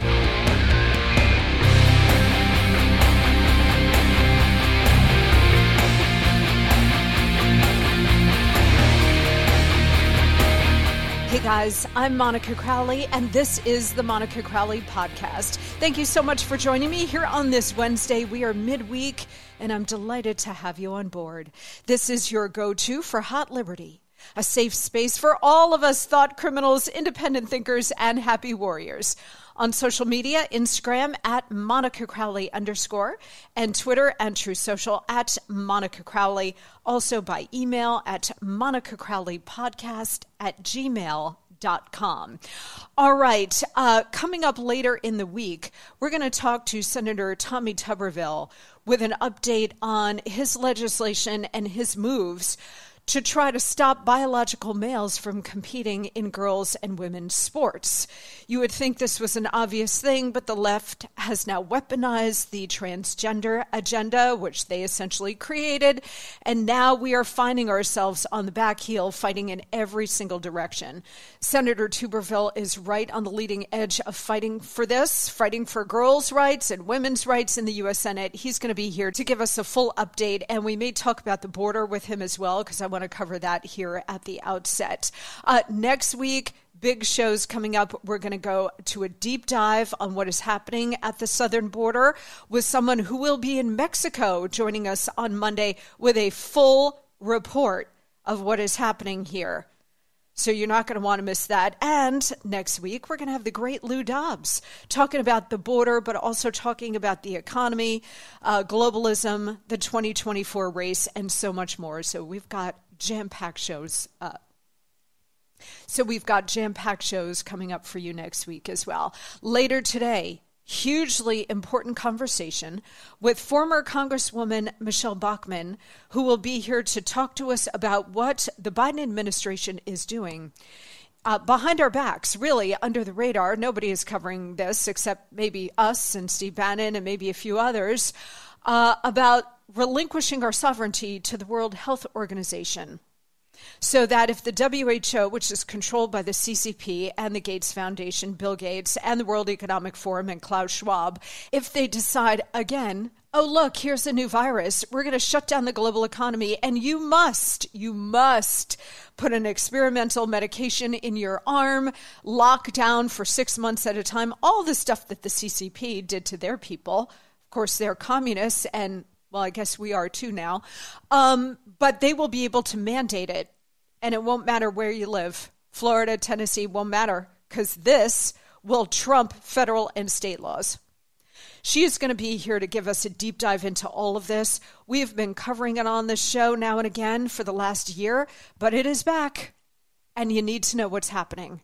Hey guys, I'm Monica Crowley, and this is the Monica Crowley Podcast. Thank you so much for joining me here on this Wednesday. We are midweek, and I'm delighted to have you on board. This is your go to for Hot Liberty, a safe space for all of us thought criminals, independent thinkers, and happy warriors on social media Instagram at Monica Crowley underscore, and Twitter and Truth Social at Monica Crowley. Also by email at Monica Crowley Podcast at gmail.com. All right, uh, coming up later in the week, we're going to talk to Senator Tommy Tuberville with an update on his legislation and his moves to try to stop biological males from competing in girls' and women's sports. You would think this was an obvious thing, but the left has now weaponized the transgender agenda, which they essentially created, and now we are finding ourselves on the back heel fighting in every single direction. Senator Tuberville is right on the leading edge of fighting for this, fighting for girls' rights and women's rights in the U.S. Senate. He's going to be here to give us a full update, and we may talk about the border with him as well, because I want want to cover that here at the outset. Uh, next week, big shows coming up. We're going to go to a deep dive on what is happening at the southern border with someone who will be in Mexico joining us on Monday with a full report of what is happening here. So you're not going to want to miss that. And next week, we're going to have the great Lou Dobbs talking about the border, but also talking about the economy, uh, globalism, the 2024 race, and so much more. So we've got jam packed shows up. So we've got jam packed shows coming up for you next week as well. Later today, hugely important conversation with former Congresswoman Michele Bachmann, who will be here to talk to us about what the Biden administration is doing. Uh, behind our backs, really under the radar, nobody is covering this except maybe us and Steve Bannon and maybe a few others uh, about relinquishing our sovereignty to the World Health Organization. So that if the WHO, which is controlled by the CCP and the Gates Foundation, Bill Gates, and the World Economic Forum and Klaus Schwab, if they decide again, oh, look, here's a new virus, we're going to shut down the global economy, and you must, you must put an experimental medication in your arm, lock down for six months at a time, all the stuff that the CCP did to their people. Of course, they're communists and well, I guess we are too now. Um, but they will be able to mandate it, and it won't matter where you live. Florida, Tennessee won't matter because this will trump federal and state laws. She is going to be here to give us a deep dive into all of this. We have been covering it on this show now and again for the last year, but it is back, and you need to know what's happening.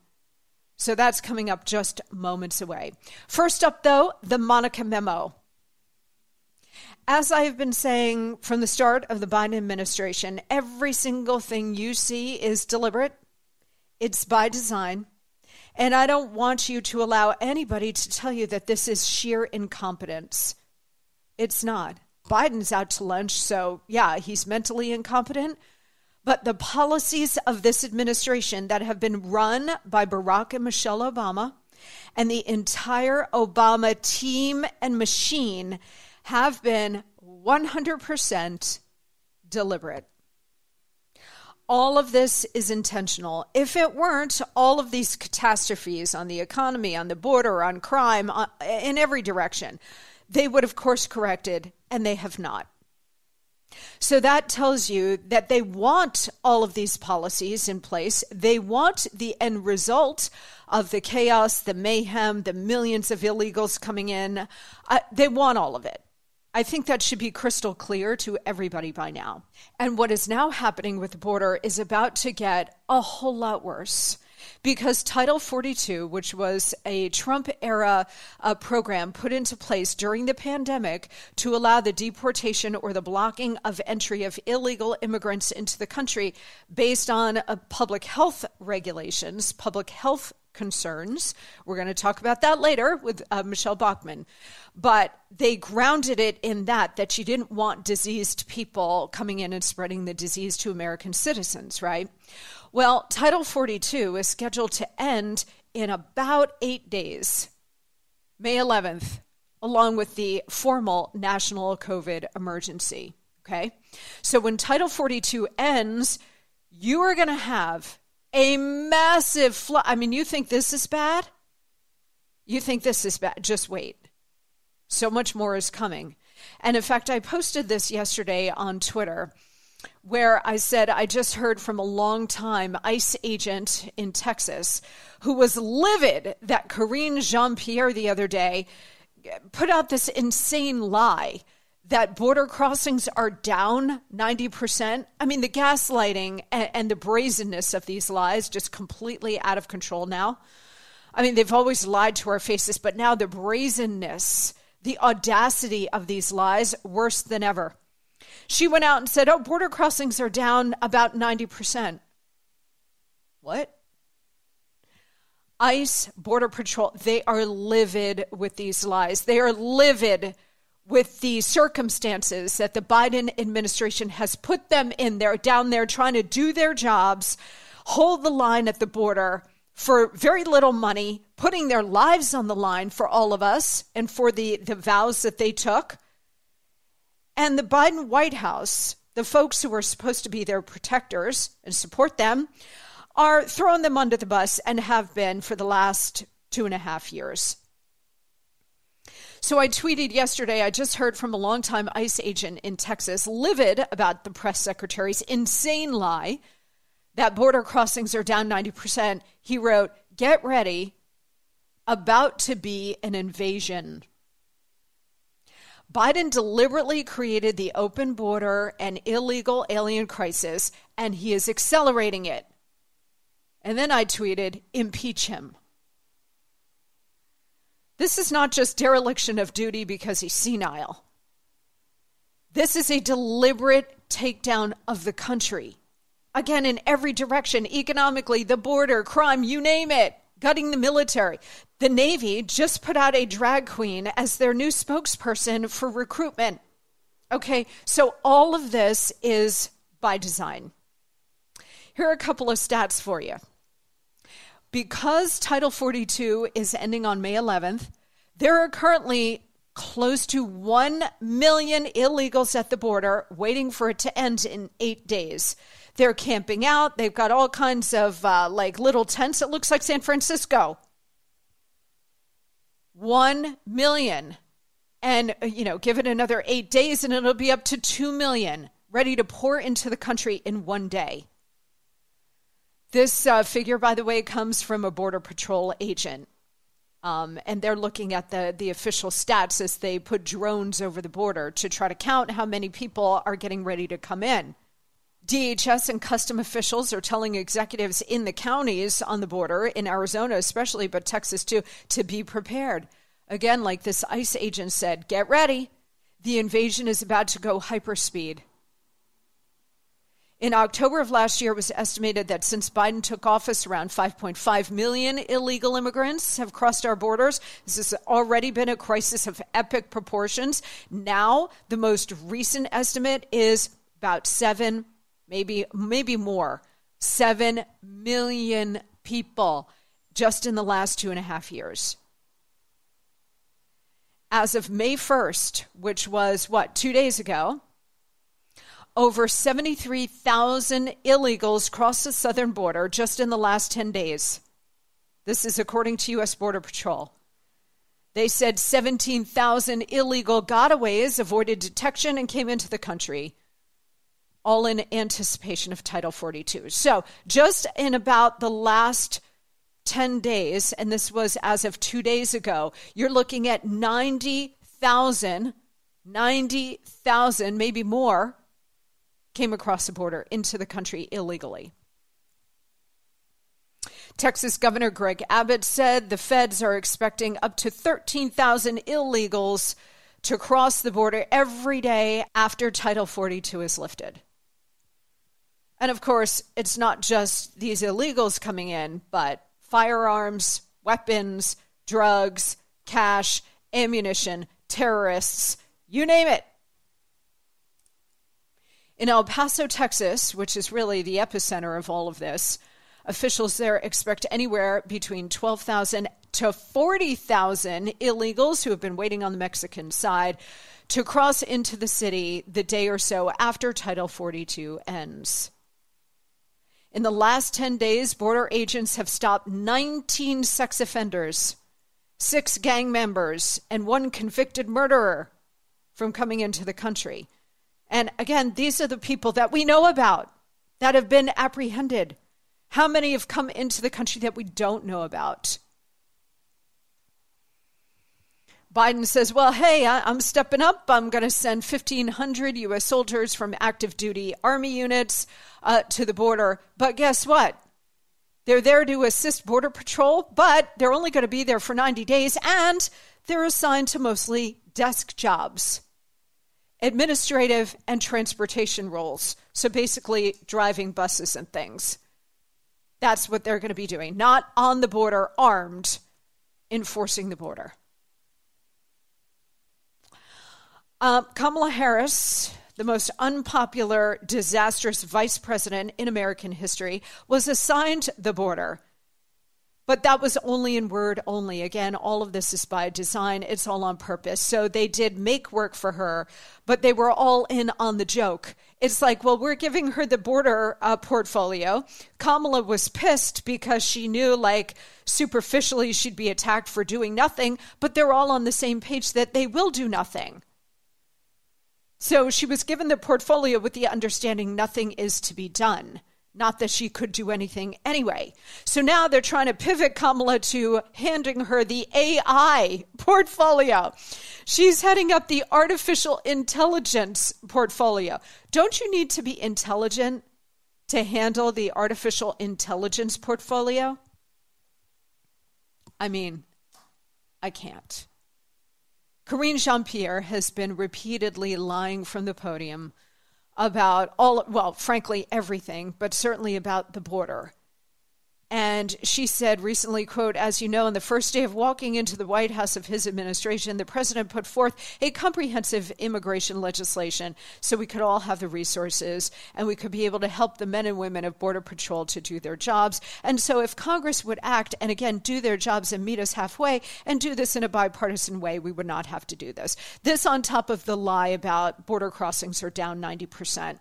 So that's coming up just moments away. First up, though, the Monica memo. As I have been saying from the start of the Biden administration, every single thing you see is deliberate, it's by design. And I don't want you to allow anybody to tell you that this is sheer incompetence. It's not. Biden's out to lunch, so yeah, he's mentally incompetent. But the policies of this administration that have been run by Barack and Michelle Obama and the entire Obama team and machine have been 100% deliberate. All of this is intentional. If it weren't, all of these catastrophes on the economy, on the border, on crime, uh, in every direction, they would have course corrected, and they have not. So that tells you that they want all of these policies in place. They want the end result of the chaos, the mayhem, the millions of illegals coming in. Uh, they want all of it. I think that should be crystal clear to everybody by now. And what is now happening with the border is about to get a whole lot worse because Title 42, which was a Trump era uh, program put into place during the pandemic to allow the deportation or the blocking of entry of illegal immigrants into the country based on uh, public health regulations, public health concerns. We're going to talk about that later with uh, Michele Bachmann. But they grounded it in that, that she didn't want diseased people coming in and spreading the disease to American citizens, right? Well, Title 42 is scheduled to end in about eight days, May 11th, along with the formal national COVID emergency. Okay? So when Title 42 ends, you are going to have a massive flood. I mean, you think this is bad? You think this is bad? Just wait. So much more is coming. And in fact, I posted this yesterday on Twitter where I said I just heard from a long time ICE agent in Texas who was livid that Karine Jean Pierre the other day put out this insane lie that border crossings are down 90%. I mean, the gaslighting and, and, the brazenness of these lies just completely out of control now. I mean, they've always lied to our faces, but now the brazenness, the audacity of these lies, worse than ever. She went out and said, Oh, border crossings are down about 90%. What? ICE, Border Patrol, they are livid with these lies. They are livid with the circumstances that the Biden administration has put them in there, down there, trying to do their jobs, hold the line at the border for very little money, putting their lives on the line for all of us and for the, the vows that they took. And the Biden White House, the folks who are supposed to be their protectors and support them, are throwing them under the bus and have been for the last two and a half years. So I tweeted yesterday, I just heard from a longtime ICE agent in Texas, livid about the press secretary's insane lie that border crossings are down 90%. He wrote, Get ready, about to be an invasion. Biden deliberately created the open border and illegal alien crisis, and he is accelerating it. And then I tweeted, Impeach him. This is not just dereliction of duty because he's senile. This is a deliberate takedown of the country. Again, in every direction economically, the border, crime, you name it, gutting the military. The Navy just put out a drag queen as their new spokesperson for recruitment. Okay, so all of this is by design. Here are a couple of stats for you because Title 42 is ending on May 11th, there are currently close to 1 million illegals at the border waiting for it to end in eight days. They're camping out. They've got all kinds of uh, like little tents. It looks like San Francisco. 1 million. And, uh, you know, give it another eight days and it'll be up to 2 million ready to pour into the country in one day. This uh, figure, by the way, comes from a Border Patrol agent. Um, and they're looking at the, the official stats as they put drones over the border to try to count how many people are getting ready to come in. DHS and custom officials are telling executives in the counties on the border, in Arizona especially, but Texas too, to be prepared. Again, like this ICE agent said, get ready. The invasion is about to go hyperspeed. In October of last year, it was estimated that since Biden took office, around 5.5 million illegal immigrants have crossed our borders. This has already been a crisis of epic proportions. Now, the most recent estimate is about seven, maybe maybe more, seven million people just in the last two and a half years. As of May 1st, which was what, two days ago, over 73,000 illegals crossed the southern border just in the last 10 days. This is according to U.S. Border Patrol. They said 17,000 illegal gotaways avoided detection and came into the country, all in anticipation of Title 42. So, just in about the last 10 days, and this was as of two days ago, you're looking at 90,000, 90,000, maybe more came across the border into the country illegally. Texas Governor Greg Abbott said the feds are expecting up to 13,000 illegals to cross the border every day after Title 42 is lifted. And of course, it's not just these illegals coming in, but firearms, weapons, drugs, cash, ammunition, terrorists, you name it. In El Paso, Texas, which is really the epicenter of all of this, officials there expect anywhere between 12,000 to 40,000 illegals who have been waiting on the Mexican side to cross into the city the day or so after Title 42 ends. In the last 10 days, border agents have stopped 19 sex offenders, six gang members, and one convicted murderer from coming into the country. And again, these are the people that we know about that have been apprehended. How many have come into the country that we don't know about? Biden says, Well, hey, I'm stepping up. I'm going to send 1,500 U.S. soldiers from active duty Army units uh, to the border. But guess what? They're there to assist Border Patrol, but they're only going to be there for 90 days, and they're assigned to mostly desk jobs administrative and transportation roles. So basically, driving buses and things. That's what they're going to be doing, not on the border, armed, enforcing the border. Uh, Kamala Harris, the most unpopular, disastrous vice president in American history, was assigned the border but that was only in word only. Again, all of this is by design, it's all on purpose. So they did make work for her, but they were all in on the joke. It's like, well, we're giving her the border uh, portfolio. Kamala was pissed because she knew, like, superficially she'd be attacked for doing nothing, but they're all on the same page that they will do nothing. So she was given the portfolio with the understanding nothing is to be done. Not that she could do anything anyway. So now they're trying to pivot Kamala to handing her the AI portfolio. She's heading up the artificial intelligence portfolio. Don't you need to be intelligent to handle the artificial intelligence portfolio? I mean, I can't. Karine Jean Pierre has been repeatedly lying from the podium about all, well, frankly, everything, but certainly about the border. And she said recently, quote, as you know, on the first day of walking into the White House of his administration, the president put forth a comprehensive immigration legislation so we could all have the resources and we could be able to help the men and women of Border Patrol to do their jobs. And so if Congress would act and again do their jobs and meet us halfway and do this in a bipartisan way, we would not have to do this. This on top of the lie about border crossings are down 90%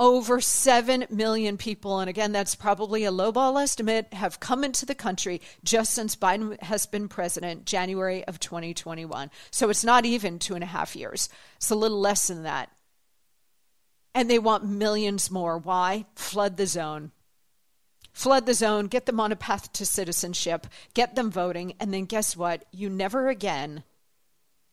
over 7 million people, and again, that's probably a lowball estimate, have come into the country just since Biden has been president, January of 2021. So it's not even two and a half years, it's a little less than that. And they want millions more. Why? Flood the zone. Flood the zone, get them on a path to citizenship, get them voting, and then guess what? You never again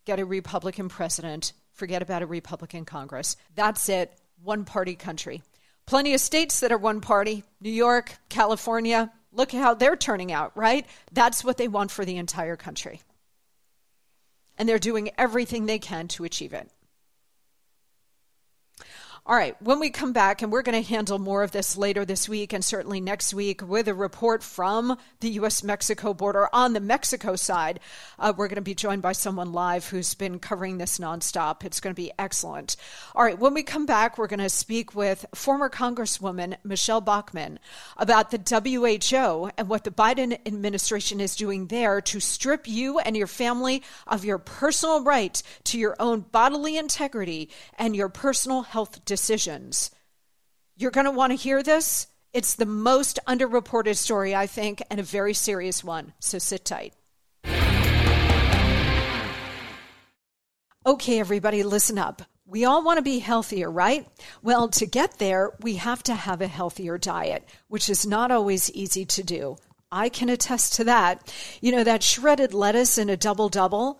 get a Republican president. Forget about a Republican Congress. That's it one party country. Plenty of states that are one party New York, California. Look how they're turning out, right? That's what they want for the entire country. And they're doing everything they can to achieve it. All right, when we come back, and we're going to handle more of this later this week and certainly next week with a report from the U.S. Mexico border on the Mexico side. Uh, we're going to be joined by someone live who's been covering this nonstop. It's going to be excellent. All right, when we come back, we're going to speak with former Congresswoman Michele Bachmann about the WHO and what the Biden administration is doing there to strip you and your family of your personal right to your own bodily integrity and your personal health decisions. You're going to want to hear this. It's the most underreported story, I think, and a very serious one. So sit tight. Okay, everybody, listen up. We all want to be healthier, right? Well, to get there, we have to have a healthier diet, which is not always easy to do. I can attest to that. You know, that shredded lettuce in a double double,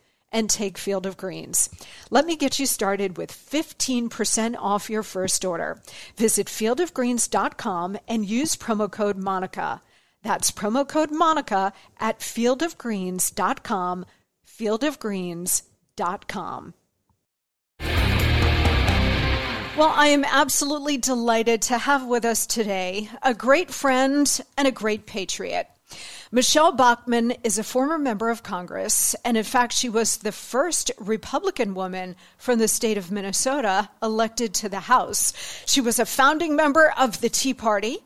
and take Field of Greens. Let me get you started with 15% off your first order. Visit fieldofgreens.com and use promo code MONICA. That's promo code MONICA at fieldofgreens.com, fieldofgreens.com. Well, I am absolutely delighted to have with us today a great friend and a great patriot. Michele Bachmann is a former member of Congress, and in fact, she was the first Republican woman from the state of Minnesota elected to the House. She was a founding member of the Tea Party,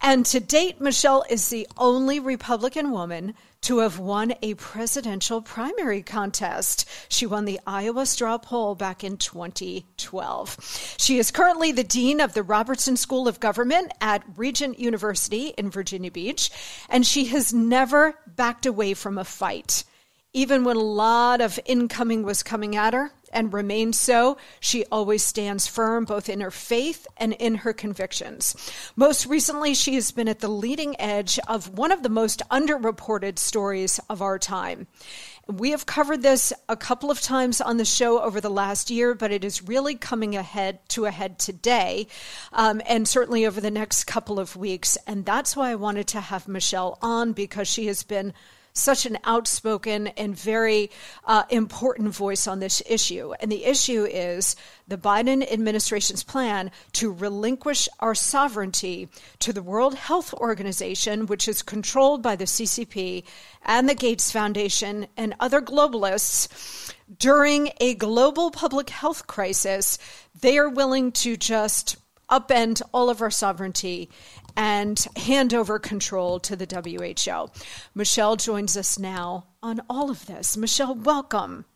and to date, Michele is the only Republican woman to have won a presidential primary contest. She won the Iowa straw poll back in 2012. She is currently the dean of the Robertson School of Government at Regent University in Virginia Beach, and she has never backed away from a fight. Even when a lot of incoming was coming at her, and remains so. She always stands firm both in her faith and in her convictions. Most recently, she has been at the leading edge of one of the most underreported stories of our time. We have covered this a couple of times on the show over the last year, but it is really coming ahead to a head today, um, and certainly over the next couple of weeks. And that's why I wanted to have Michele on because she has been such an outspoken and very uh, important voice on this issue. And the issue is the Biden administration's plan to relinquish our sovereignty to the World Health Organization, which is controlled by the CCP and the Gates Foundation and other globalists. During a global public health crisis, they are willing to just upend all of our sovereignty and hand over control to the WHO. Michele joins us now on all of this. Michele, welcome.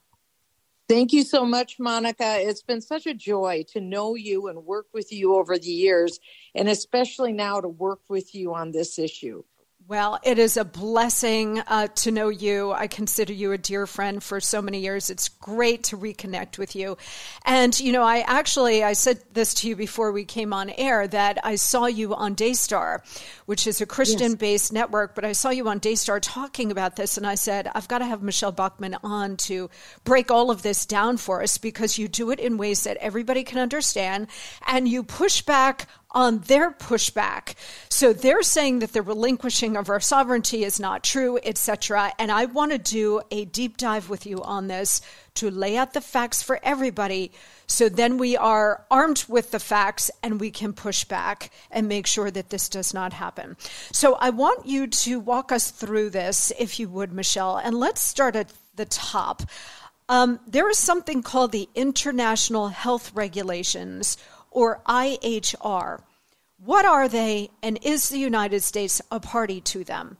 Thank you so much, Monica. It's been such a joy to know you and work with you over the years, and especially now to work with you on this issue. Well, it is a blessing uh, to know you. I consider you a dear friend for so many years. It's great to reconnect with you. And, you know, I actually, I said this to you before we came on air that I saw you on Daystar, which is a Christian based yes. network, but I saw you on Daystar talking about this. And I said, I've got to have Michele Bachmann on to break all of this down for us because you do it in ways that everybody can understand and you push back on their pushback. So they're saying that the relinquishing of our sovereignty is not true, etc. And I want to do a deep dive with you on this to lay out the facts for everybody. So then we are armed with the facts and we can push back and make sure that this does not happen. So I want you to walk us through this, if you would, Michele. And let's start at the top. Um, there is something called the International Health Regulations, or IHR. What are they, and is the United States a party to them?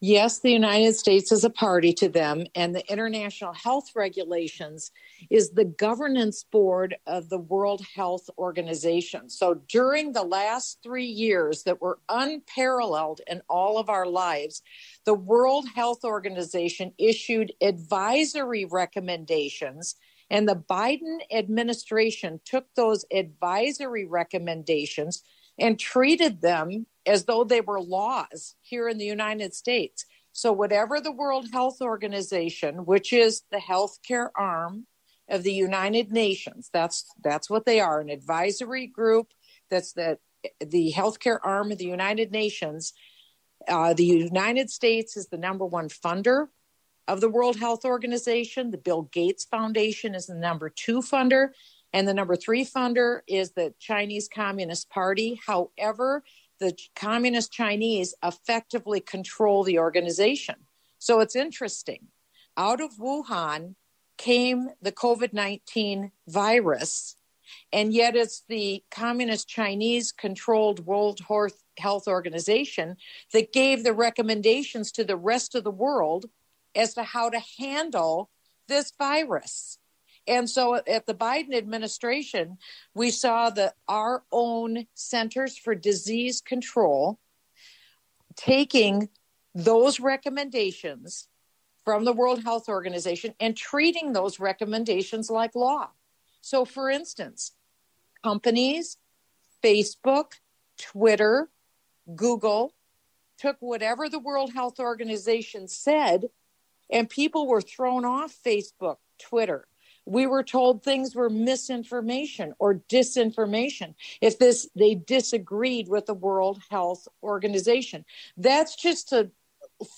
Yes, the United States is a party to them, and the International Health Regulations is the governance board of the World Health Organization. So during the last three years that were unparalleled in all of our lives, the World Health Organization issued advisory recommendations, and the Biden administration took those advisory recommendations and treated them as though they were laws here in the United States. So, whatever the World Health Organization, which is the healthcare arm of the United Nations, that's that's what they are, an advisory group that's the the healthcare arm of the United Nations. Uh, the United States is the number one funder of the World Health Organization. The Bill Gates Foundation is the number two funder. And the number three funder is the Chinese Communist Party. However, the Communist Chinese effectively control the organization. So it's interesting. Out of Wuhan came the COVID 19 virus, and yet it's the Communist Chinese controlled World Health Organization that gave the recommendations to the rest of the world as to how to handle this virus. And so at the Biden administration, we saw that our own Centers for Disease Control taking those recommendations from the World Health Organization and treating those recommendations like law. So, for instance, companies, Facebook, Twitter, Google took whatever the World Health Organization said, and people were thrown off Facebook, Twitter, we were told things were misinformation or disinformation if this they disagreed with the world health organization. That's just a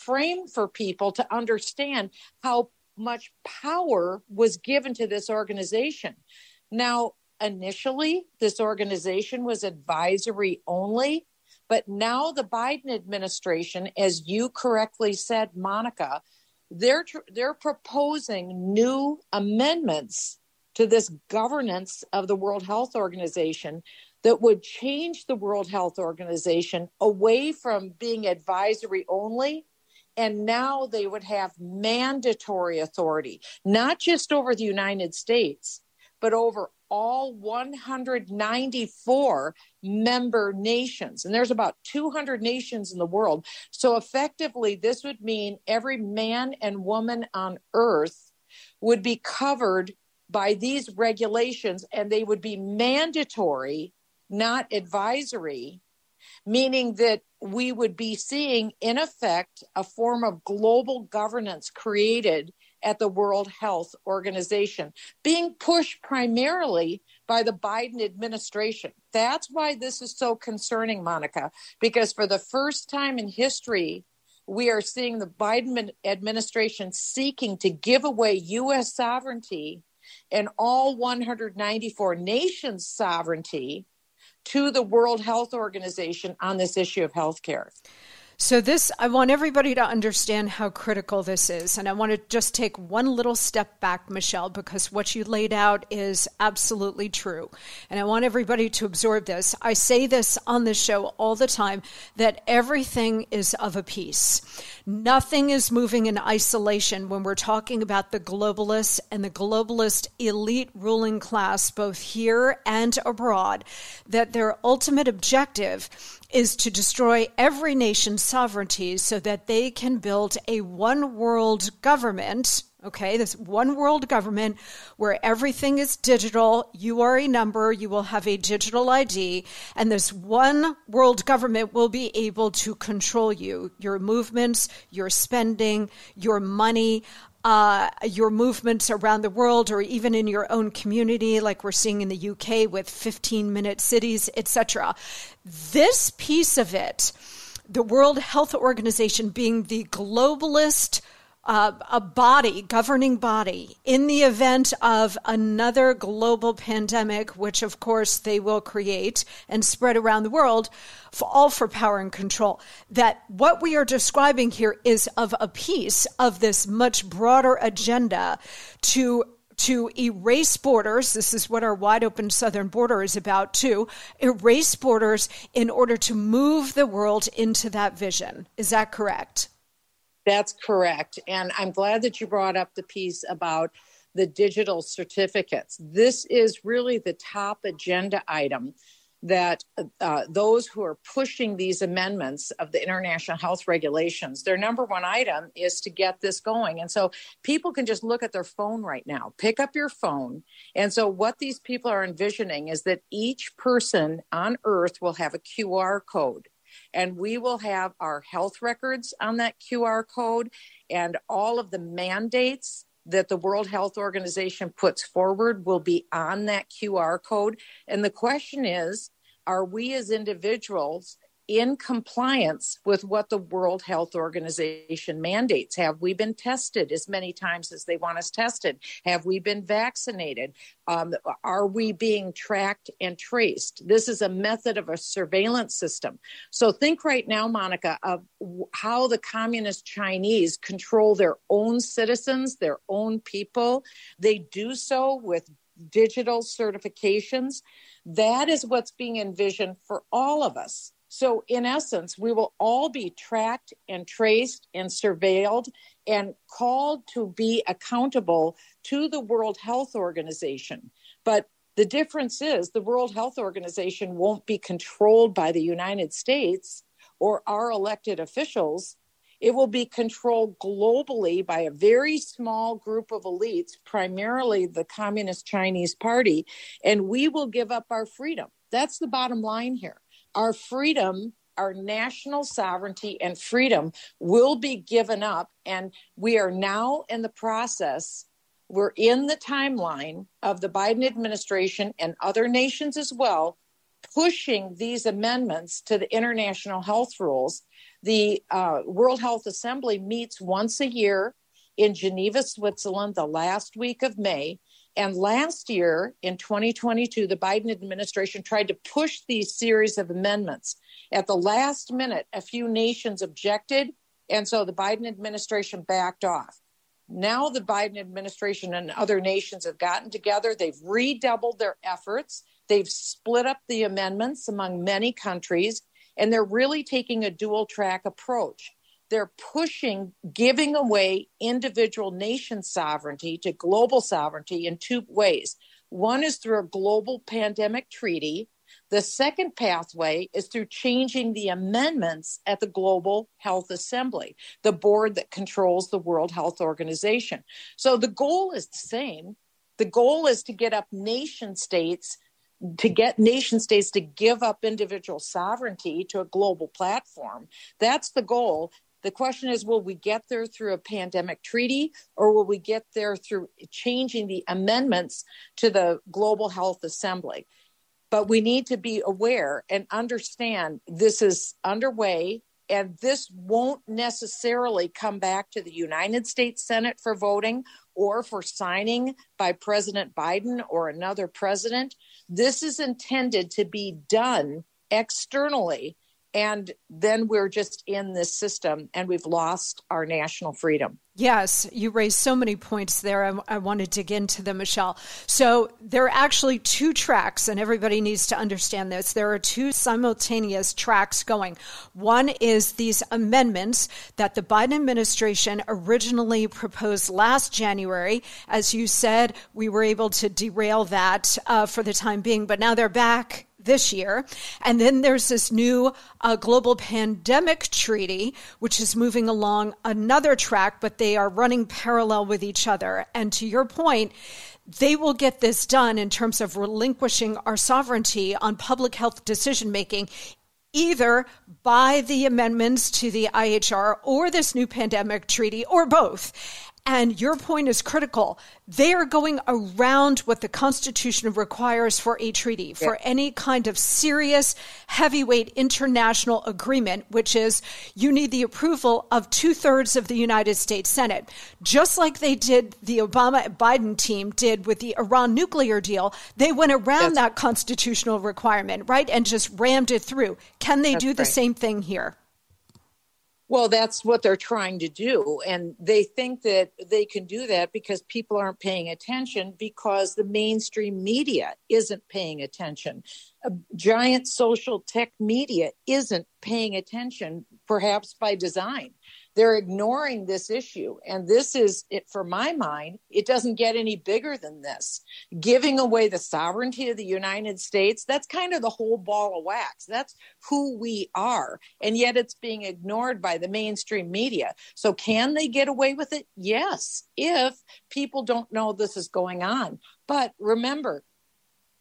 frame for people to understand how much power was given to this organization. Now initially this organization was advisory only but now the biden administration as you correctly said monica they're they're proposing new amendments to this governance of the World Health Organization that would change the World Health Organization away from being advisory only. And now they would have mandatory authority not just over the United States but over all 194 member nations. And there's about 200 nations in the world. So effectively, this would mean every man and woman on earth would be covered by these regulations and they would be mandatory, not advisory, meaning that we would be seeing, in effect, a form of global governance created at the World Health Organization, being pushed primarily by the Biden administration. That's why this is so concerning, Monica, because for the first time in history, we are seeing the Biden administration seeking to give away U.S. sovereignty and all 194 nations' sovereignty to the World Health Organization on this issue of healthcare. So, this, I want everybody to understand how critical this is. And I want to just take one little step back, Michele, because what you laid out is absolutely true. And I want everybody to absorb this. I say this on the show all the time that everything is of a piece. Nothing is moving in isolation when we're talking about the globalists and the globalist elite ruling class, both here and abroad, that their ultimate objective is to destroy every nation's sovereignty so that they can build a one world government. Okay, this one world government where everything is digital. You are a number, you will have a digital ID, and this one world government will be able to control you, your movements, your spending, your money. uh, your movements around the world or even in your own community, like we're seeing in the UK with 15 minute cities, etc. This piece of it, the World Health Organization being the globalist uh, a body, governing body, in the event of another global pandemic, which of course they will create and spread around the world, for all for power and control. That what we are describing here is of a piece of this much broader agenda to to erase borders. This is what our wide open southern border is about, too. Erase borders in order to move the world into that vision. Is that correct? That's correct. And I'm glad that you brought up the piece about the digital certificates. This is really the top agenda item that uh, those who are pushing these amendments of the international health regulations, their number one item is to get this going. And so people can just look at their phone right now, pick up your phone. And so what these people are envisioning is that each person on earth will have a QR code and we will have our health records on that QR code and all of the mandates that the World Health Organization puts forward will be on that QR code. And the question is are we as individuals in compliance with what the World Health Organization mandates. Have we been tested as many times as they want us tested? Have we been vaccinated? Um, are we being tracked and traced? This is a method of a surveillance system. So think right now, Monica, of how the communist Chinese control their own citizens, their own people. They do so with digital certifications. That is what's being envisioned for all of us. So, in essence, we will all be tracked and traced and surveilled and called to be accountable to the World Health Organization. But the difference is the World Health Organization won't be controlled by the United States or our elected officials. It will be controlled globally by a very small group of elites, primarily the Communist Chinese Party, and we will give up our freedom. That's the bottom line here our freedom our national sovereignty and freedom will be given up. And we are now in the process, we're in the timeline of the Biden administration and other nations as well, pushing these amendments to the international health rules. The uh, World Health Assembly meets once a year in Geneva, Switzerland, the last week of May. And last year in 2022, the Biden administration tried to push these series of amendments. At the last minute, a few nations objected, and so the Biden administration backed off. Now, the Biden administration and other nations have gotten together. They've redoubled their efforts. They've split up the amendments among many countries, and they're really taking a dual track approach they're pushing giving away individual nation sovereignty to global sovereignty in two ways. One is through a global pandemic treaty. The second pathway is through changing the amendments at the Global Health Assembly, the board that controls the World Health Organization. So the goal is the same. The goal is to get up nation states to get nation states to give up individual sovereignty to a global platform. That's the goal. The question is will we get there through a pandemic treaty or will we get there through changing the amendments to the Global Health Assembly? But we need to be aware and understand this is underway and this won't necessarily come back to the United States Senate for voting or for signing by President Biden or another president. This is intended to be done externally and then we're just in this system and we've lost our national freedom. Yes, you raised so many points there. I, I want to dig into them, Michele. So, there are actually two tracks, and everybody needs to understand this. There are two simultaneous tracks going. One is these amendments that the Biden administration originally proposed last January. As you said, we were able to derail that uh, for the time being, but now they're back this year. And then there's this new uh, global pandemic treaty, which is moving along another track, but they are running parallel with each other. And to your point, they will get this done in terms of relinquishing our sovereignty on public health decision making either by the amendments to the IHR or this new pandemic treaty or both. And your point is critical. They are going around what the Constitution requires for a treaty, for yeah. any kind of serious, heavyweight international agreement, which is you need the approval of two thirds of the United States Senate. Just like they did, the Obama Biden team did with the Iran nuclear deal, they went around that constitutional requirement, right? And just rammed it through. Can they do the right. same thing here? Well, that's what they're trying to do. And they think that they can do that because people aren't paying attention because the mainstream media isn't paying attention. A giant social tech media isn't paying attention, perhaps by design. They're ignoring this issue. And this is it for my mind, it doesn't get any bigger than this. Giving away the sovereignty of the United States, that's kind of the whole ball of wax. That's who we are. And yet it's being ignored by the mainstream media. So can they get away with it? Yes, if people don't know this is going on. But remember,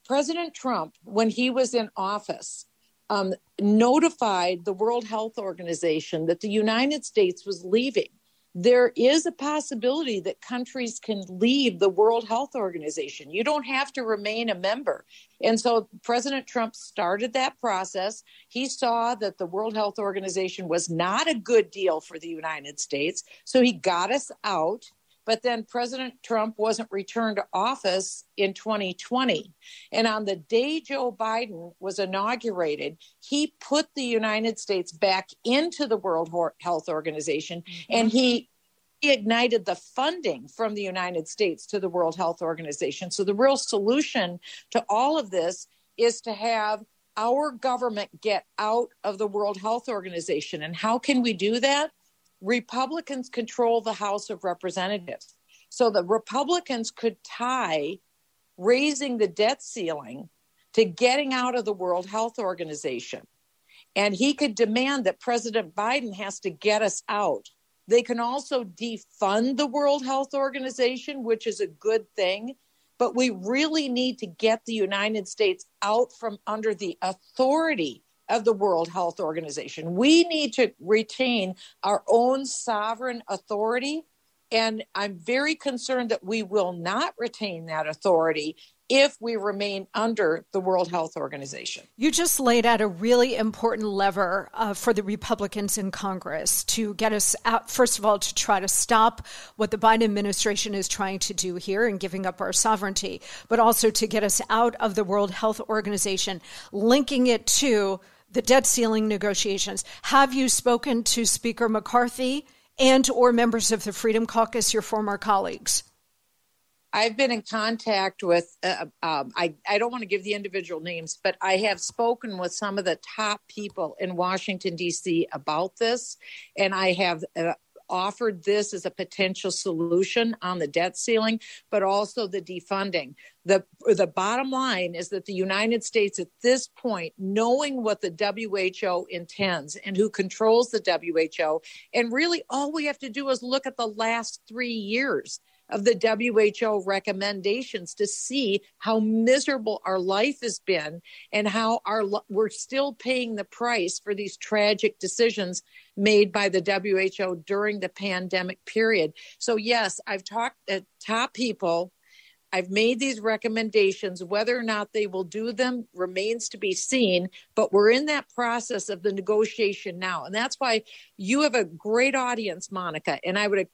President Trump, when he was in office, um, notified the World Health Organization that the United States was leaving. There is a possibility that countries can leave the World Health Organization. You don't have to remain a member. And so President Trump started that process. He saw that the World Health Organization was not a good deal for the United States. So he got us out. But then President Trump wasn't returned to office in 2020. And on the day Joe Biden was inaugurated, he put the United States back into the World Health Organization mm-hmm. and he ignited the funding from the United States to the World Health Organization. So the real solution to all of this is to have our government get out of the World Health Organization. And how can we do that? Republicans control the House of Representatives. So the Republicans could tie raising the debt ceiling to getting out of the World Health Organization. And he could demand that President Biden has to get us out. They can also defund the World Health Organization, which is a good thing. But we really need to get the United States out from under the authority of the World Health Organization. We need to retain our own sovereign authority. And I'm very concerned that we will not retain that authority if we remain under the World Health Organization. You just laid out a really important lever uh, for the Republicans in Congress to get us out, first of all, to try to stop what the Biden administration is trying to do here and giving up our sovereignty, but also to get us out of the World Health Organization, linking it to the debt ceiling negotiations. Have you spoken to Speaker McCarthy and or members of the Freedom Caucus, your former colleagues? I've been in contact with, uh, um, I, I don't want to give the individual names, but I have spoken with some of the top people in Washington, D.C. about this. And I have uh, offered this as a potential solution on the debt ceiling, but also the defunding. The, the bottom line is that the United States, at this point, knowing what the WHO intends and who controls the WHO, and really all we have to do is look at the last three years of the WHO recommendations to see how miserable our life has been and how our we're still paying the price for these tragic decisions made by the WHO during the pandemic period. So yes, I've talked to top people I've made these recommendations. Whether or not they will do them remains to be seen, but we're in that process of the negotiation now. And that's why you have a great audience, Monica. And I would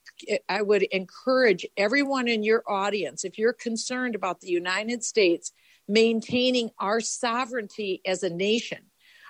I would encourage everyone in your audience, if you're concerned about the United States maintaining our sovereignty as a nation,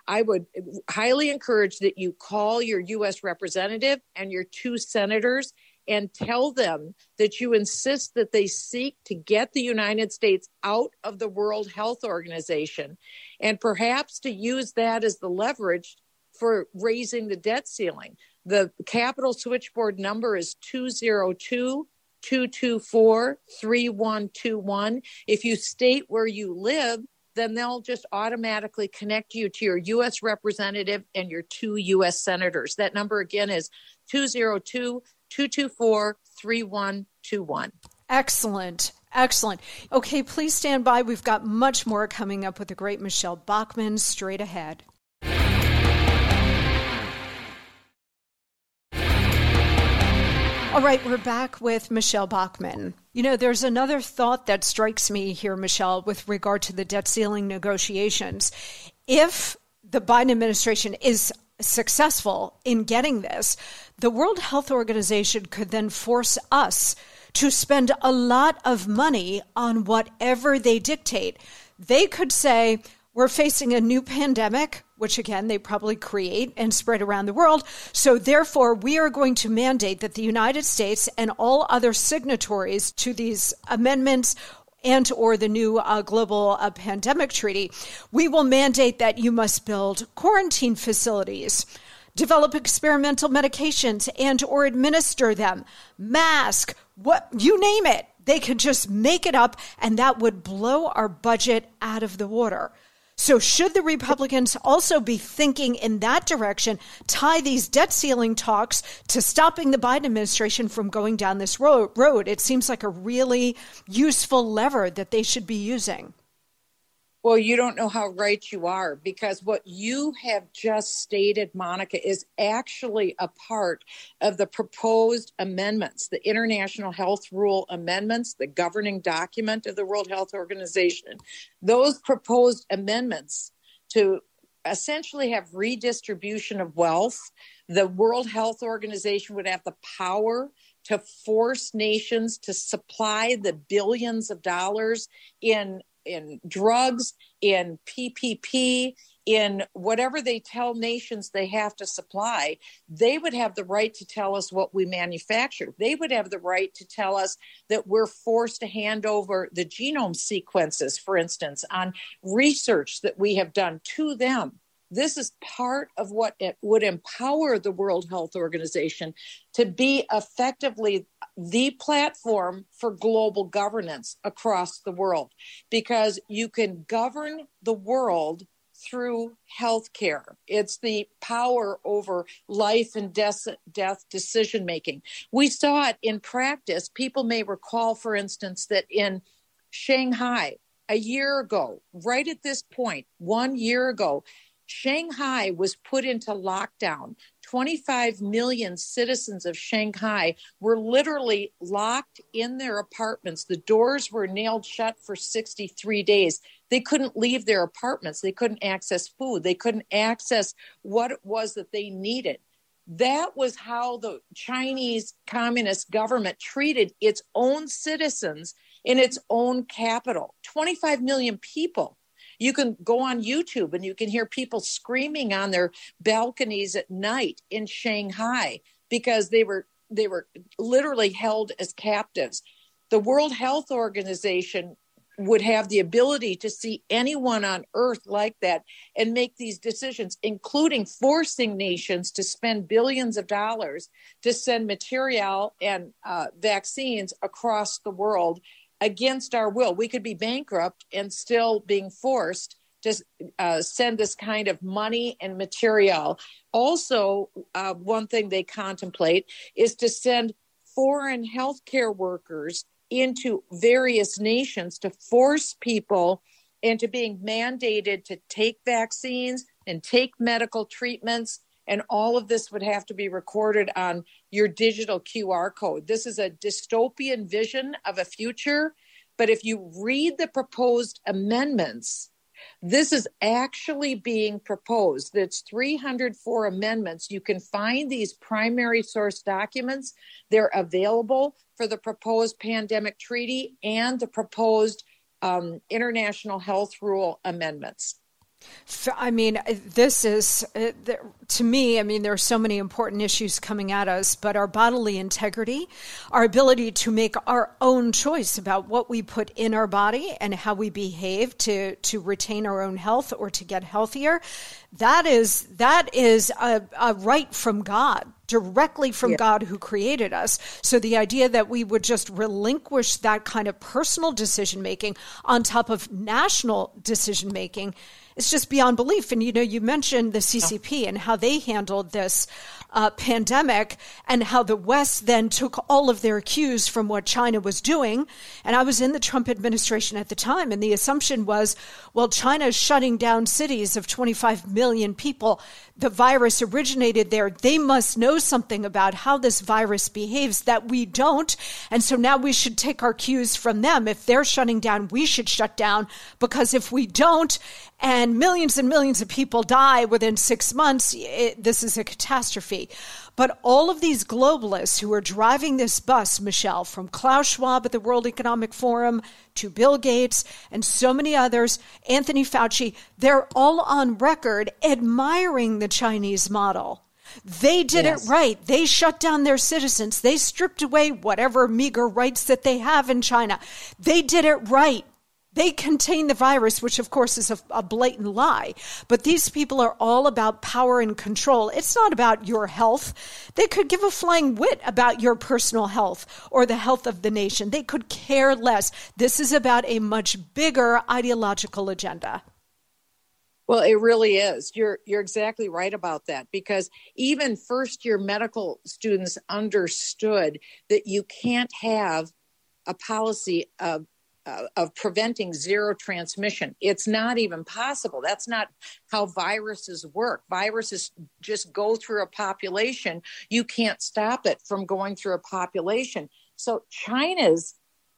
I would highly encourage that you call your U.S. representative and your two senators and tell them that you insist that they seek to get the United States out of the World Health Organization and perhaps to use that as the leverage for raising the debt ceiling. The Capitol switchboard number is 202 224 3121. If you state where you live, then they'll just automatically connect you to your U.S. representative and your two U.S. senators. That number again is 202 224 3121. Excellent. Excellent. Okay, please stand by. We've got much more coming up with the great Michele Bachmann straight ahead. All right, we're back with Michele Bachmann. You know, there's another thought that strikes me here, Michele, with regard to the debt ceiling negotiations. If the Biden administration is successful in getting this, the World Health Organization could then force us to spend a lot of money on whatever they dictate. They could say, we're facing a new pandemic, which again, they probably create and spread around the world. So therefore, we are going to mandate that the United States and all other signatories to these amendments and or the new uh, global uh, pandemic treaty, we will mandate that you must build quarantine facilities develop experimental medications and or administer them. Mask what you name it. They could just make it up and that would blow our budget out of the water so, should the Republicans also be thinking in that direction, tie these debt ceiling talks to stopping the Biden administration from going down this road? It seems like a really useful lever that they should be using. Well, you don't know how right you are because what you have just stated, Monica, is actually a part of the proposed amendments, the International Health Rule amendments, the governing document of the World Health Organization. Those proposed amendments to essentially have redistribution of wealth. The World Health Organization would have the power to force nations to supply the billions of dollars in in drugs, in PPP, in whatever they tell nations they have to supply, they would have the right to tell us what we manufacture. They would have the right to tell us that we're forced to hand over the genome sequences, for instance, on research that we have done to them. This is part of what would empower the World Health Organization to be effectively the platform for global governance across the world because you can govern the world through healthcare. It's the power over life and death, death decision making. We saw it in practice. People may recall, for instance, that in Shanghai, a year ago, right at this point, one year ago, Shanghai was put into lockdown. 25 million citizens of Shanghai were literally locked in their apartments. The doors were nailed shut for 63 days. They couldn't leave their apartments. They couldn't access food. They couldn't access what it was that they needed. That was how the Chinese Communist government treated its own citizens in its own capital 25 million people you can go on YouTube and you can hear people screaming on their balconies at night in Shanghai because they were they were literally held as captives. The World Health Organization would have the ability to see anyone on earth like that and make these decisions, including forcing nations to spend billions of dollars to send material and uh, vaccines across the world against our will. We could be bankrupt and still being forced to uh, send this kind of money and material. Also, uh, one thing they contemplate is to send foreign healthcare workers into various nations to force people into being mandated to take vaccines and take medical treatments and all of this would have to be recorded on your digital QR code. This is a dystopian vision of a future. But if you read the proposed amendments, this is actually being proposed. It's 304 amendments. You can find these primary source documents. They're available for the proposed pandemic treaty and the proposed um, international health rule amendments. I mean, this is, uh, to me, I mean, there are so many important issues coming at us, but our bodily integrity, our ability to make our own choice about what we put in our body and how we behave to, to retain our own health or to get healthier, that is, that is a, a right from God directly from yeah. God who created us. So the idea that we would just relinquish that kind of personal decision making on top of national decision making it's just beyond belief. And you know, you mentioned the CCP and how they handled this uh, pandemic and how the West then took all of their cues from what China was doing. And I was in the Trump administration at the time, and the assumption was, well, China is shutting down cities of 25 million people. The virus originated there. They must know something about how this virus behaves that we don't. And so now we should take our cues from them. If they're shutting down, we should shut down because if we don't, and millions and millions of people die within six months, it, this is a catastrophe. But all of these globalists who are driving this bus, Michele, from Klaus Schwab at the World Economic Forum to Bill Gates and so many others, Anthony Fauci, they're all on record admiring the Chinese model. They did yes. it right. They shut down their citizens. They stripped away whatever meager rights that they have in China. They did it right. They contain the virus, which of course is a, a, blatant lie. But these people are all about power and control. It's not about your health. They could give a flying wit about your personal health or the health of the nation. They could care less. This is about a much bigger ideological agenda. Well, it really is. You're you're exactly right about that because even first year medical students understood that you can't have a policy of uh, of preventing zero transmission. It's not even possible. That's not how viruses work. Viruses just go through a population. You can't stop it from going through a population. So China's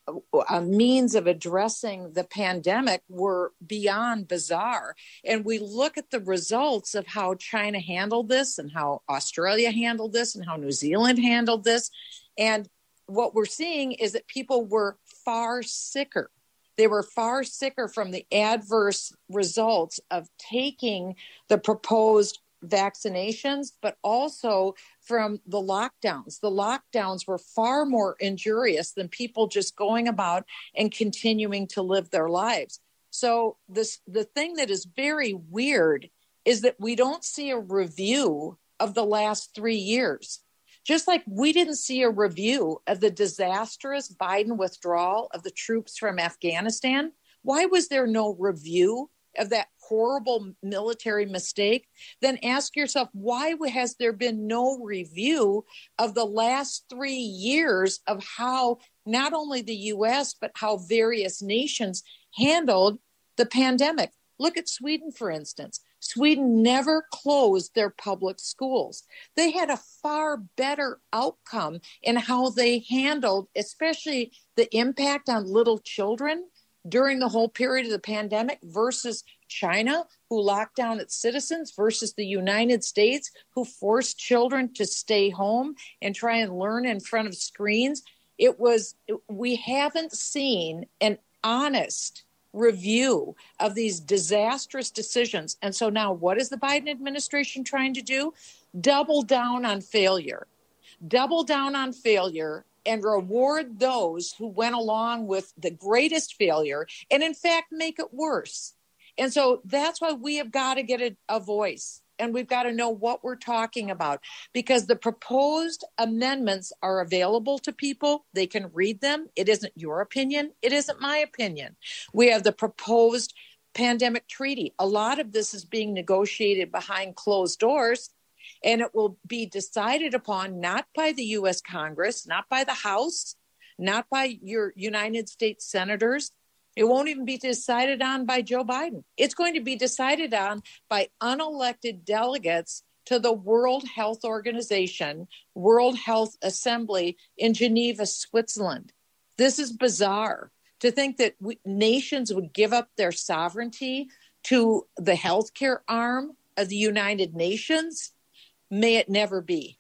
uh, means of addressing the pandemic were beyond bizarre. And we look at the results of how China handled this and how Australia handled this and how New Zealand handled this. And what we're seeing is that people were far sicker. They were far sicker from the adverse results of taking the proposed vaccinations, but also from the lockdowns. The lockdowns were far more injurious than people just going about and continuing to live their lives. So this the thing that is very weird is that we don't see a review of the last 3 years. Just like we didn't see a review of the disastrous Biden withdrawal of the troops from Afghanistan, why was there no review of that horrible military mistake? Then ask yourself, why has there been no review of the last three years of how not only the US, but how various nations handled the pandemic? Look at Sweden, for instance. Sweden never closed their public schools. They had a far better outcome in how they handled, especially the impact on little children during the whole period of the pandemic versus China, who locked down its citizens, versus the United States, who forced children to stay home and try and learn in front of screens. It was, we haven't seen an honest review of these disastrous decisions. And so now, what is the Biden administration trying to do? Double down on failure. Double down on failure and reward those who went along with the greatest failure and, in fact, make it worse. And so that's why we have got to get a, a voice and we've got to know what we're talking about because the proposed amendments are available to people. They can read them. It isn't your opinion, it isn't my opinion. We have the proposed pandemic treaty. A lot of this is being negotiated behind closed doors. And it will be decided upon not by the US Congress, not by the House, not by your United States senators, it won't even be decided on by Joe Biden. It's going to be decided on by unelected delegates to the World Health Organization, World Health Assembly in Geneva, Switzerland. This is bizarre to think that we, nations would give up their sovereignty to the healthcare arm of the United Nations. May it never be.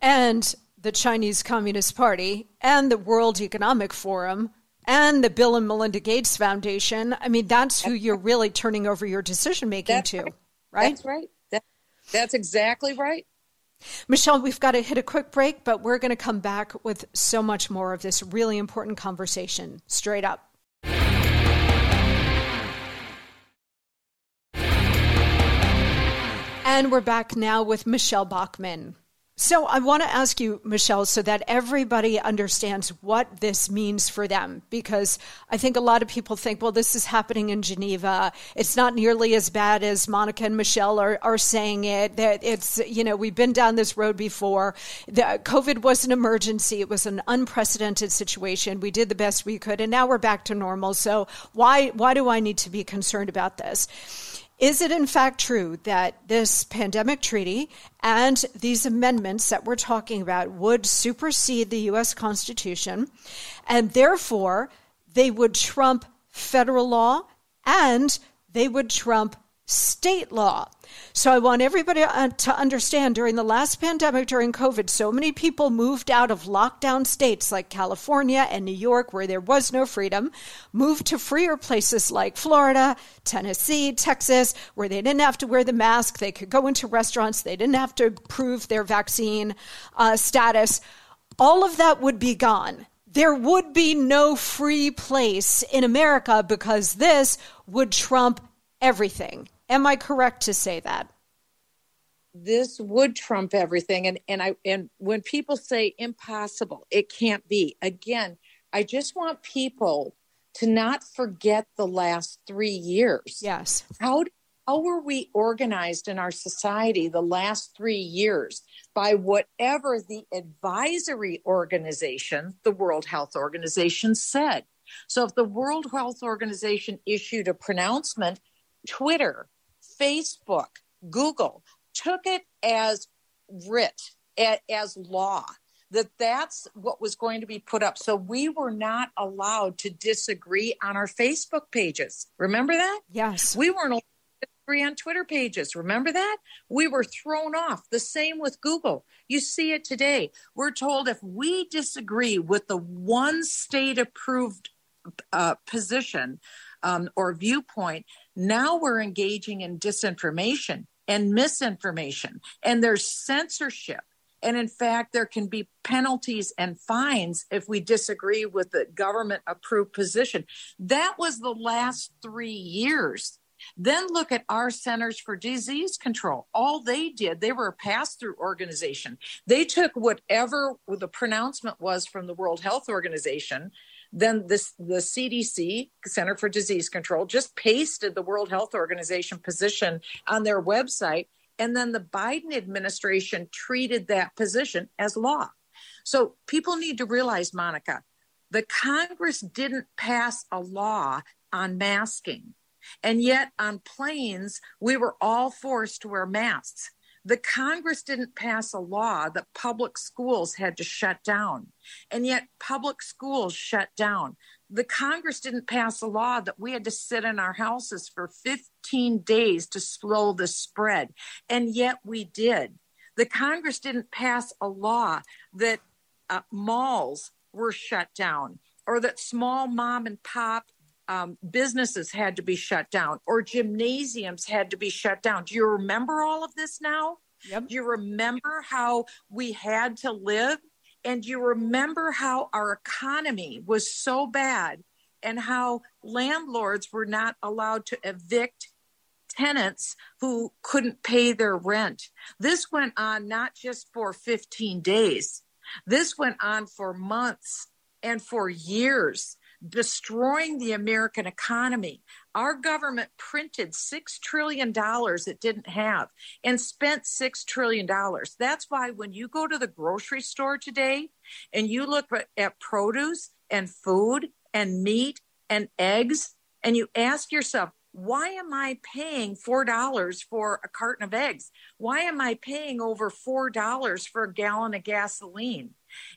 And the Chinese Communist Party and the World Economic Forum and the Bill and Melinda Gates Foundation. I mean, that's who you're really turning over your decision making to, right. right? That's right. That, that's exactly right. Michele, we've got to hit a quick break, but we're going to come back with so much more of this really important conversation straight up. And we're back now with Michele Bachmann So I want to ask you, Michele, so that everybody understands what this means for them, because I think a lot of people think, well, this is happening in Geneva. It's not nearly as bad as Monica and Michele are, are saying it. That it's, you know, we've been down this road before. The, COVID was an emergency. It was an unprecedented situation. We did the best we could, and now we're back to normal. So why, why do I need to be concerned about this? Is it in fact true that this pandemic treaty and these amendments that we're talking about would supersede the U.S. Constitution and therefore they would trump federal law and they would trump state law? So I want everybody uh, to understand during the last pandemic, during COVID, so many people moved out of lockdown states like California and New York, where there was no freedom, moved to freer places like Florida, Tennessee, Texas, where they didn't have to wear the mask. They could go into restaurants. They didn't have to prove their vaccine uh, status. All of that would be gone there would be no free place in America because this would trump everything. Am I correct to say that? This would trump everything. And, and I and when people say impossible, it can't be. Again, I just want people to not forget the last three years. Yes. How how were we organized in our society the last three years by whatever the advisory organization, the World Health Organization, said? So if the World Health Organization issued a pronouncement, Twitter, Facebook, Google took it as writ, as law, that that's what was going to be put up. So we were not allowed to disagree on our Facebook pages. Remember that? Yes. We weren't allowed to disagree on Twitter pages. Remember that? We were thrown off. The same with Google. You see it today. We're told if we disagree with the one state approved uh, position um, or viewpoint, now we're engaging in disinformation and misinformation, and there's censorship. And in fact, there can be penalties and fines if we disagree with the government approved position. That was the last three years. Then look at our Centers for Disease Control. All they did, they were a pass through organization. They took whatever the pronouncement was from the World Health Organization then this the CDC, Center for Disease Control, just pasted the World Health Organization position on their website. And then the Biden administration treated that position as law. So people need to realize, Monica, the Congress didn't pass a law on masking. And yet on planes, we were all forced to wear masks. The Congress didn't pass a law that public schools had to shut down, and yet public schools shut down. The Congress didn't pass a law that we had to sit in our houses for 15 days to slow the spread, and yet we did. The Congress didn't pass a law that uh, malls were shut down or that small mom and pop um, businesses had to be shut down or gymnasiums had to be shut down. Do you remember all of this now? Yep. Do you remember how we had to live? And you remember how our economy was so bad and how landlords were not allowed to evict tenants who couldn't pay their rent. This went on not just for 15 days, this went on for months and for years destroying the American economy. Our government printed $6 trillion it didn't have and spent $6 trillion. That's why when you go to the grocery store today and you look at produce and food and meat and eggs, and you ask yourself, why am I paying $4 for a carton of eggs? Why am I paying over $4 for a gallon of gasoline?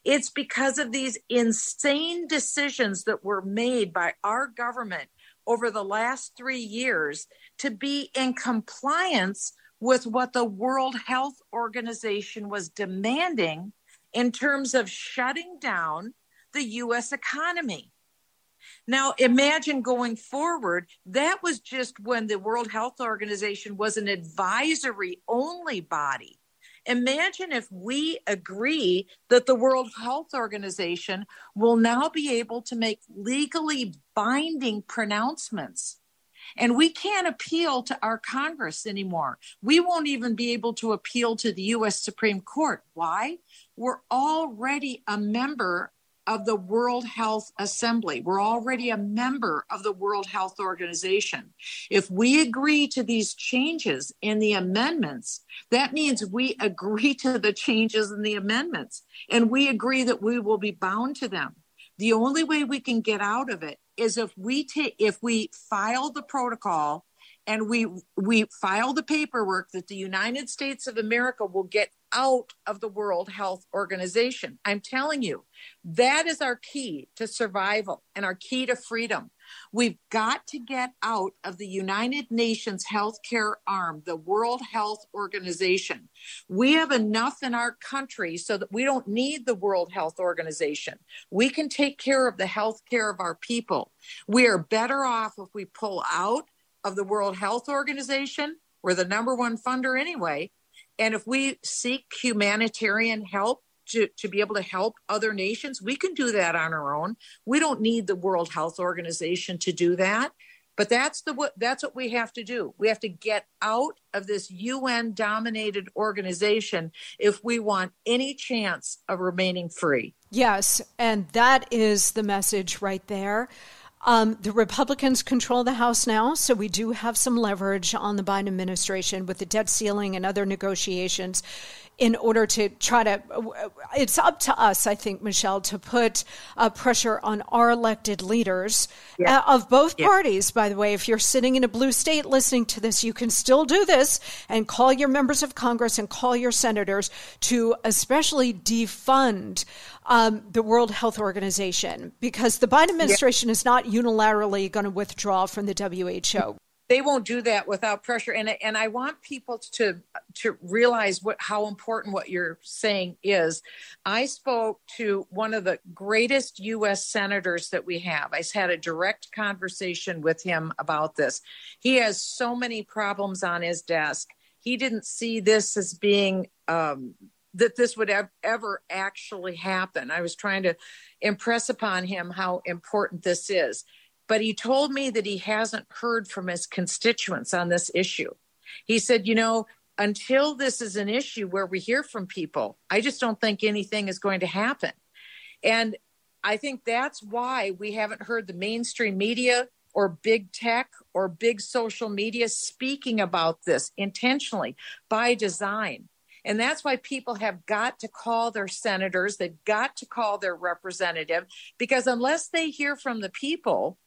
It's because of these insane decisions that were made by our government over the last three years to be in compliance with what the World Health Organization was demanding in terms of shutting down the US economy. Now, imagine going forward, that was just when the World Health Organization was an advisory only body. Imagine if we agree that the World Health Organization will now be able to make legally binding pronouncements. And we can't appeal to our Congress anymore. We won't even be able to appeal to the U.S. Supreme Court. Why? We're already a member of the World Health Assembly. We're already a member of the World Health Organization. If we agree to these changes in the amendments, that means we agree to the changes in the amendments and we agree that we will be bound to them. The only way we can get out of it is if we take if we file the protocol and we we file the paperwork that the United States of America will get out of the World Health Organization. I'm telling you, that is our key to survival and our key to freedom. We've got to get out of the United Nations healthcare arm, the World Health Organization. We have enough in our country so that we don't need the World Health Organization. We can take care of the health care of our people. We are better off if we pull out of the World Health Organization. We're the number one funder anyway. And if we seek humanitarian help to, to be able to help other nations, we can do that on our own. We don't need the World Health Organization to do that. But that's the what that's what we have to do. We have to get out of this UN dominated organization if we want any chance of remaining free. Yes, and that is the message right there. Um, the Republicans control the House now, so we do have some leverage on the Biden administration with the debt ceiling and other negotiations in order to try to. It's up to us, I think, Michele, to put uh, pressure on our elected leaders yeah. uh, of both yeah. parties. By the way, if you're sitting in a blue state listening to this, you can still do this and call your members of Congress and call your senators to especially defund um, the World Health Organization because the Biden administration yeah. is not unilaterally going to withdraw from the WHO they won't do that without pressure. And and I want people to to realize what how important what you're saying is. I spoke to one of the greatest US senators that we have. I had a direct conversation with him about this. He has so many problems on his desk. He didn't see this as being um, that this would ever actually happen. I was trying to impress upon him how important this is but he told me that he hasn't heard from his constituents on this issue. He said, you know, until this is an issue where we hear from people, I just don't think anything is going to happen. And I think that's why we haven't heard the mainstream media or big tech or big social media speaking about this intentionally by design. And that's why people have got to call their senators, they've got to call their representative, because unless they hear from the people,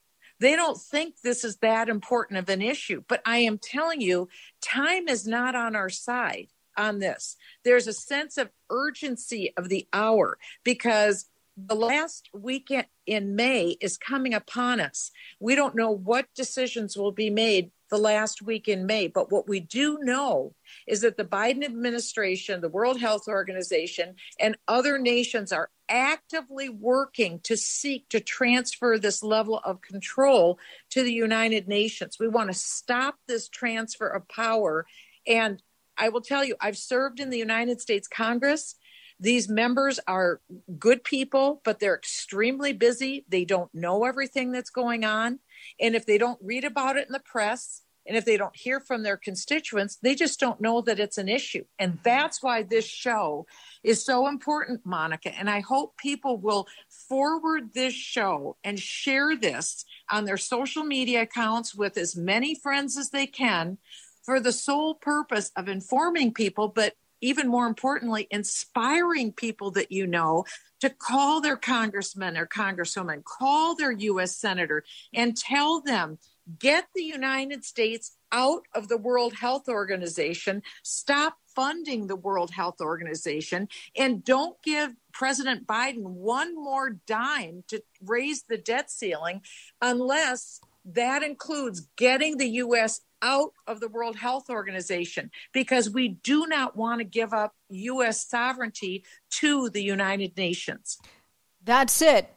they don't think this is that important of an issue. But I am telling you, time is not on our side on this. There's a sense of urgency of the hour because the last weekend in May is coming upon us. We don't know what decisions will be made the last week in May. But what we do know is that the Biden administration, the World Health Organization, and other nations are actively working to seek to transfer this level of control to the United Nations. We want to stop this transfer of power. And I will tell you, I've served in the United States Congress. These members are good people, but they're extremely busy. They don't know everything that's going on. And if they don't read about it in the press, and if they don't hear from their constituents, they just don't know that it's an issue. And mm-hmm. that's why this show is so important, Monica. And I hope people will forward this show and share this on their social media accounts with as many friends as they can for the sole purpose of informing people, but even more importantly, inspiring people that you know to call their congressman or congresswoman, call their U.S. senator, and tell them get the United States out of the World Health Organization, stop funding the World Health Organization, and don't give President Biden one more dime to raise the debt ceiling unless that includes getting the U.S. out of the World Health Organization because we do not want to give up U.S. sovereignty to the United Nations. That's it.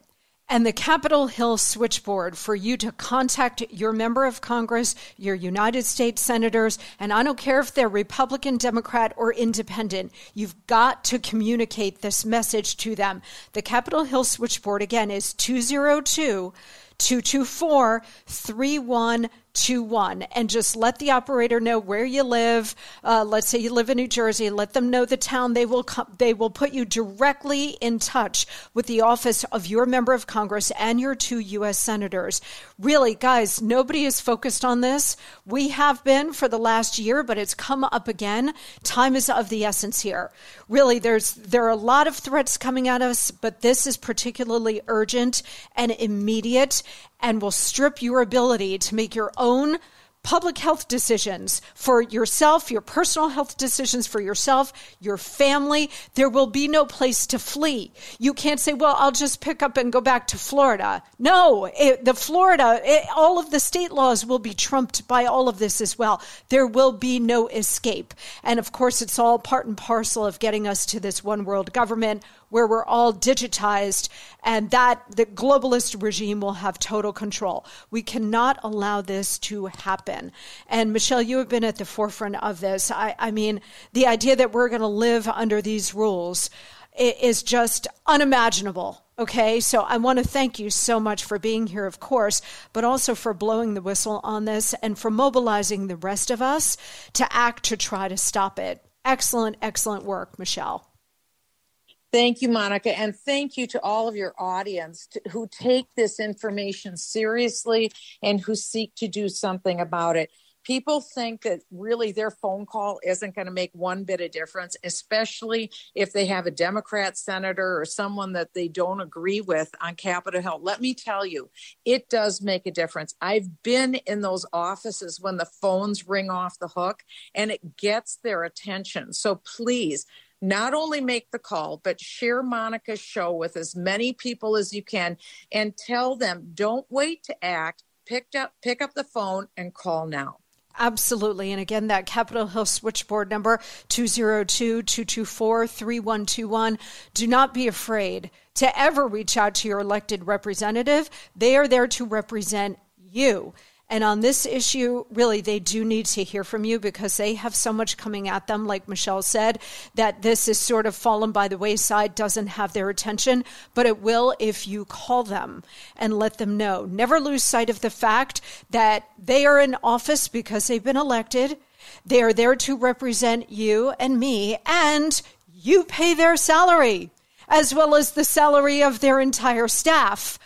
And the Capitol Hill switchboard for you to contact your member of Congress, your United States senators, and I don't care if they're Republican, Democrat, or independent, you've got to communicate this message to them. The Capitol Hill switchboard, again, is 202- 224 3121 and just let the operator know where you live. Uh, let's say you live in New Jersey, let them know the town. They will come, they will put you directly in touch with the office of your member of Congress and your two U.S. senators. Really, guys, nobody is focused on this. We have been for the last year, but it's come up again. Time is of the essence here. Really, there's there are a lot of threats coming at us, but this is particularly urgent and immediate and will strip your ability to make your own public health decisions for yourself, your personal health decisions for yourself, your family. There will be no place to flee. You can't say, well, I'll just pick up and go back to Florida. No, it, the Florida, it, all of the state laws will be trumped by all of this as well. There will be no escape. And of course, it's all part and parcel of getting us to this one world government where we're all digitized and that the globalist regime will have total control. We cannot allow this to happen. And Michele, you have been at the forefront of this. I, I mean, the idea that we're going to live under these rules is just unimaginable. Okay, so I want to thank you so much for being here, of course, but also for blowing the whistle on this and for mobilizing the rest of us to act to try to stop it. Excellent, excellent work, Michele. Thank you, Monica. And thank you to all of your audience to, who take this information seriously and who seek to do something about it. People think that really their phone call isn't going to make one bit of difference, especially if they have a Democrat senator or someone that they don't agree with on Capitol Hill. Let me tell you, it does make a difference. I've been in those offices when the phones ring off the hook and it gets their attention. So please, not only make the call, but share Monica's show with as many people as you can and tell them don't wait to act. Pick up, pick up the phone and call now. Absolutely. And again, that Capitol Hill switchboard number 202 224 3121. Do not be afraid to ever reach out to your elected representative. They are there to represent you. And on this issue, really, they do need to hear from you because they have so much coming at them, like Michele said, that this is sort of fallen by the wayside, doesn't have their attention, but it will if you call them and let them know. Never lose sight of the fact that they are in office because they've been elected. They are there to represent you and me, and you pay their salary as well as the salary of their entire staff.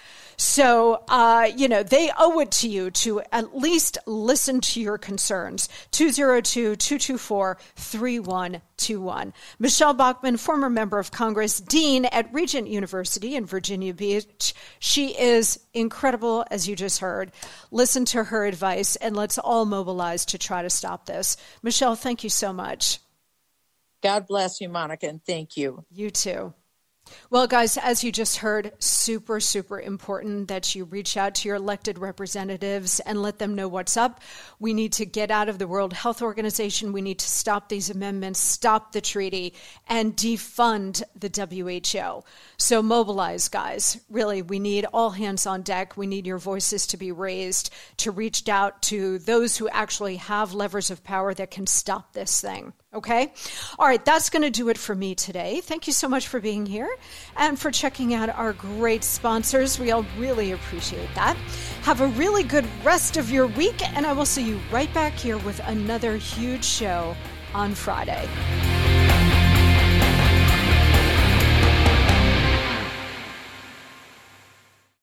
So, uh, you know, they owe it to you to at least listen to your concerns. 202 224 3121. Michele Bachmann, former member of Congress, Dean at Regent University in Virginia Beach. She is incredible, as you just heard. Listen to her advice and let's all mobilize to try to stop this. Michele, thank you so much. God bless you, Monica, and thank you. You too. Well, guys, as you just heard, super, super important that you reach out to your elected representatives and let them know what's up. We need to get out of the World Health Organization. We need to stop these amendments, stop the treaty, and defund the WHO. So mobilize, guys. Really, we need all hands on deck. We need your voices to be raised to reach out to those who actually have levers of power that can stop this thing. Okay? All right, that's going to do it for me today. Thank you so much for being here and for checking out our great sponsors. We all really appreciate that. Have a really good rest of your week, and I will see you right back here with another huge show on Friday.